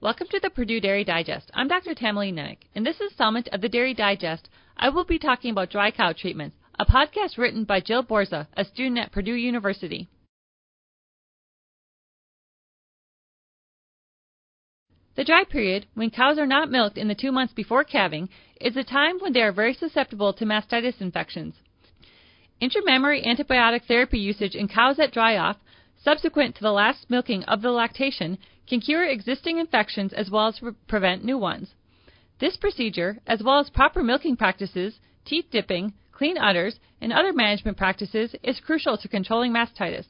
Welcome to the Purdue Dairy Digest. I'm Dr. Tamilee Nennich. and this installment of the Dairy Digest, I will be talking about dry cow treatments, a podcast written by Jill Borza, a student at Purdue University. The dry period, when cows are not milked in the two months before calving, is a time when they are very susceptible to mastitis infections. Intramammary antibiotic therapy usage in cows that dry off, subsequent to the last milking of the lactation, can cure existing infections as well as prevent new ones. This procedure, as well as proper milking practices, teat dipping, clean udders, and other management practices, is crucial to controlling mastitis.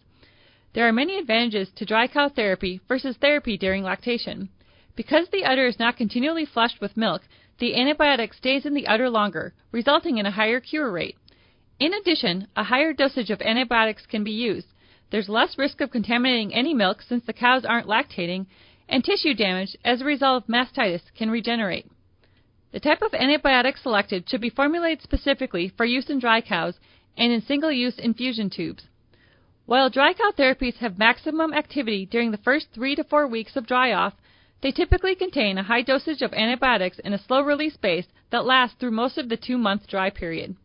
There are many advantages to dry cow therapy versus therapy during lactation. Because the udder is not continually flushed with milk, the antibiotic stays in the udder longer, resulting in a higher cure rate. In addition, a higher dosage of antibiotics can be used. There's less risk of contaminating any milk since the cows aren't lactating, and tissue damage as a result of mastitis can regenerate. The type of antibiotic selected should be formulated specifically for use in dry cows and in single use infusion tubes. While dry cow therapies have maximum activity during the first three to four weeks of dry off, they typically contain a high dosage of antibiotics in a slow release base that lasts through most of the two month dry period.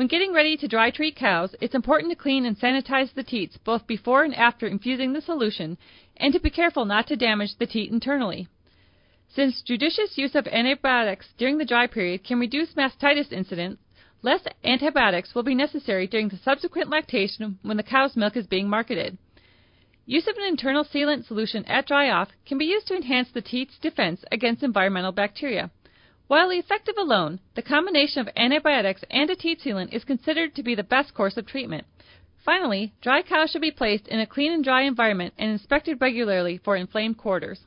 When getting ready to dry treat cows, it's important to clean and sanitize the teats both before and after infusing the solution and to be careful not to damage the teat internally. Since judicious use of antibiotics during the dry period can reduce mastitis incidence, less antibiotics will be necessary during the subsequent lactation when the cow's milk is being marketed. Use of an internal sealant solution at dry off can be used to enhance the teat's defense against environmental bacteria. While effective alone, the combination of antibiotics and a teat sealant is considered to be the best course of treatment. Finally, dry cows should be placed in a clean and dry environment and inspected regularly for inflamed quarters.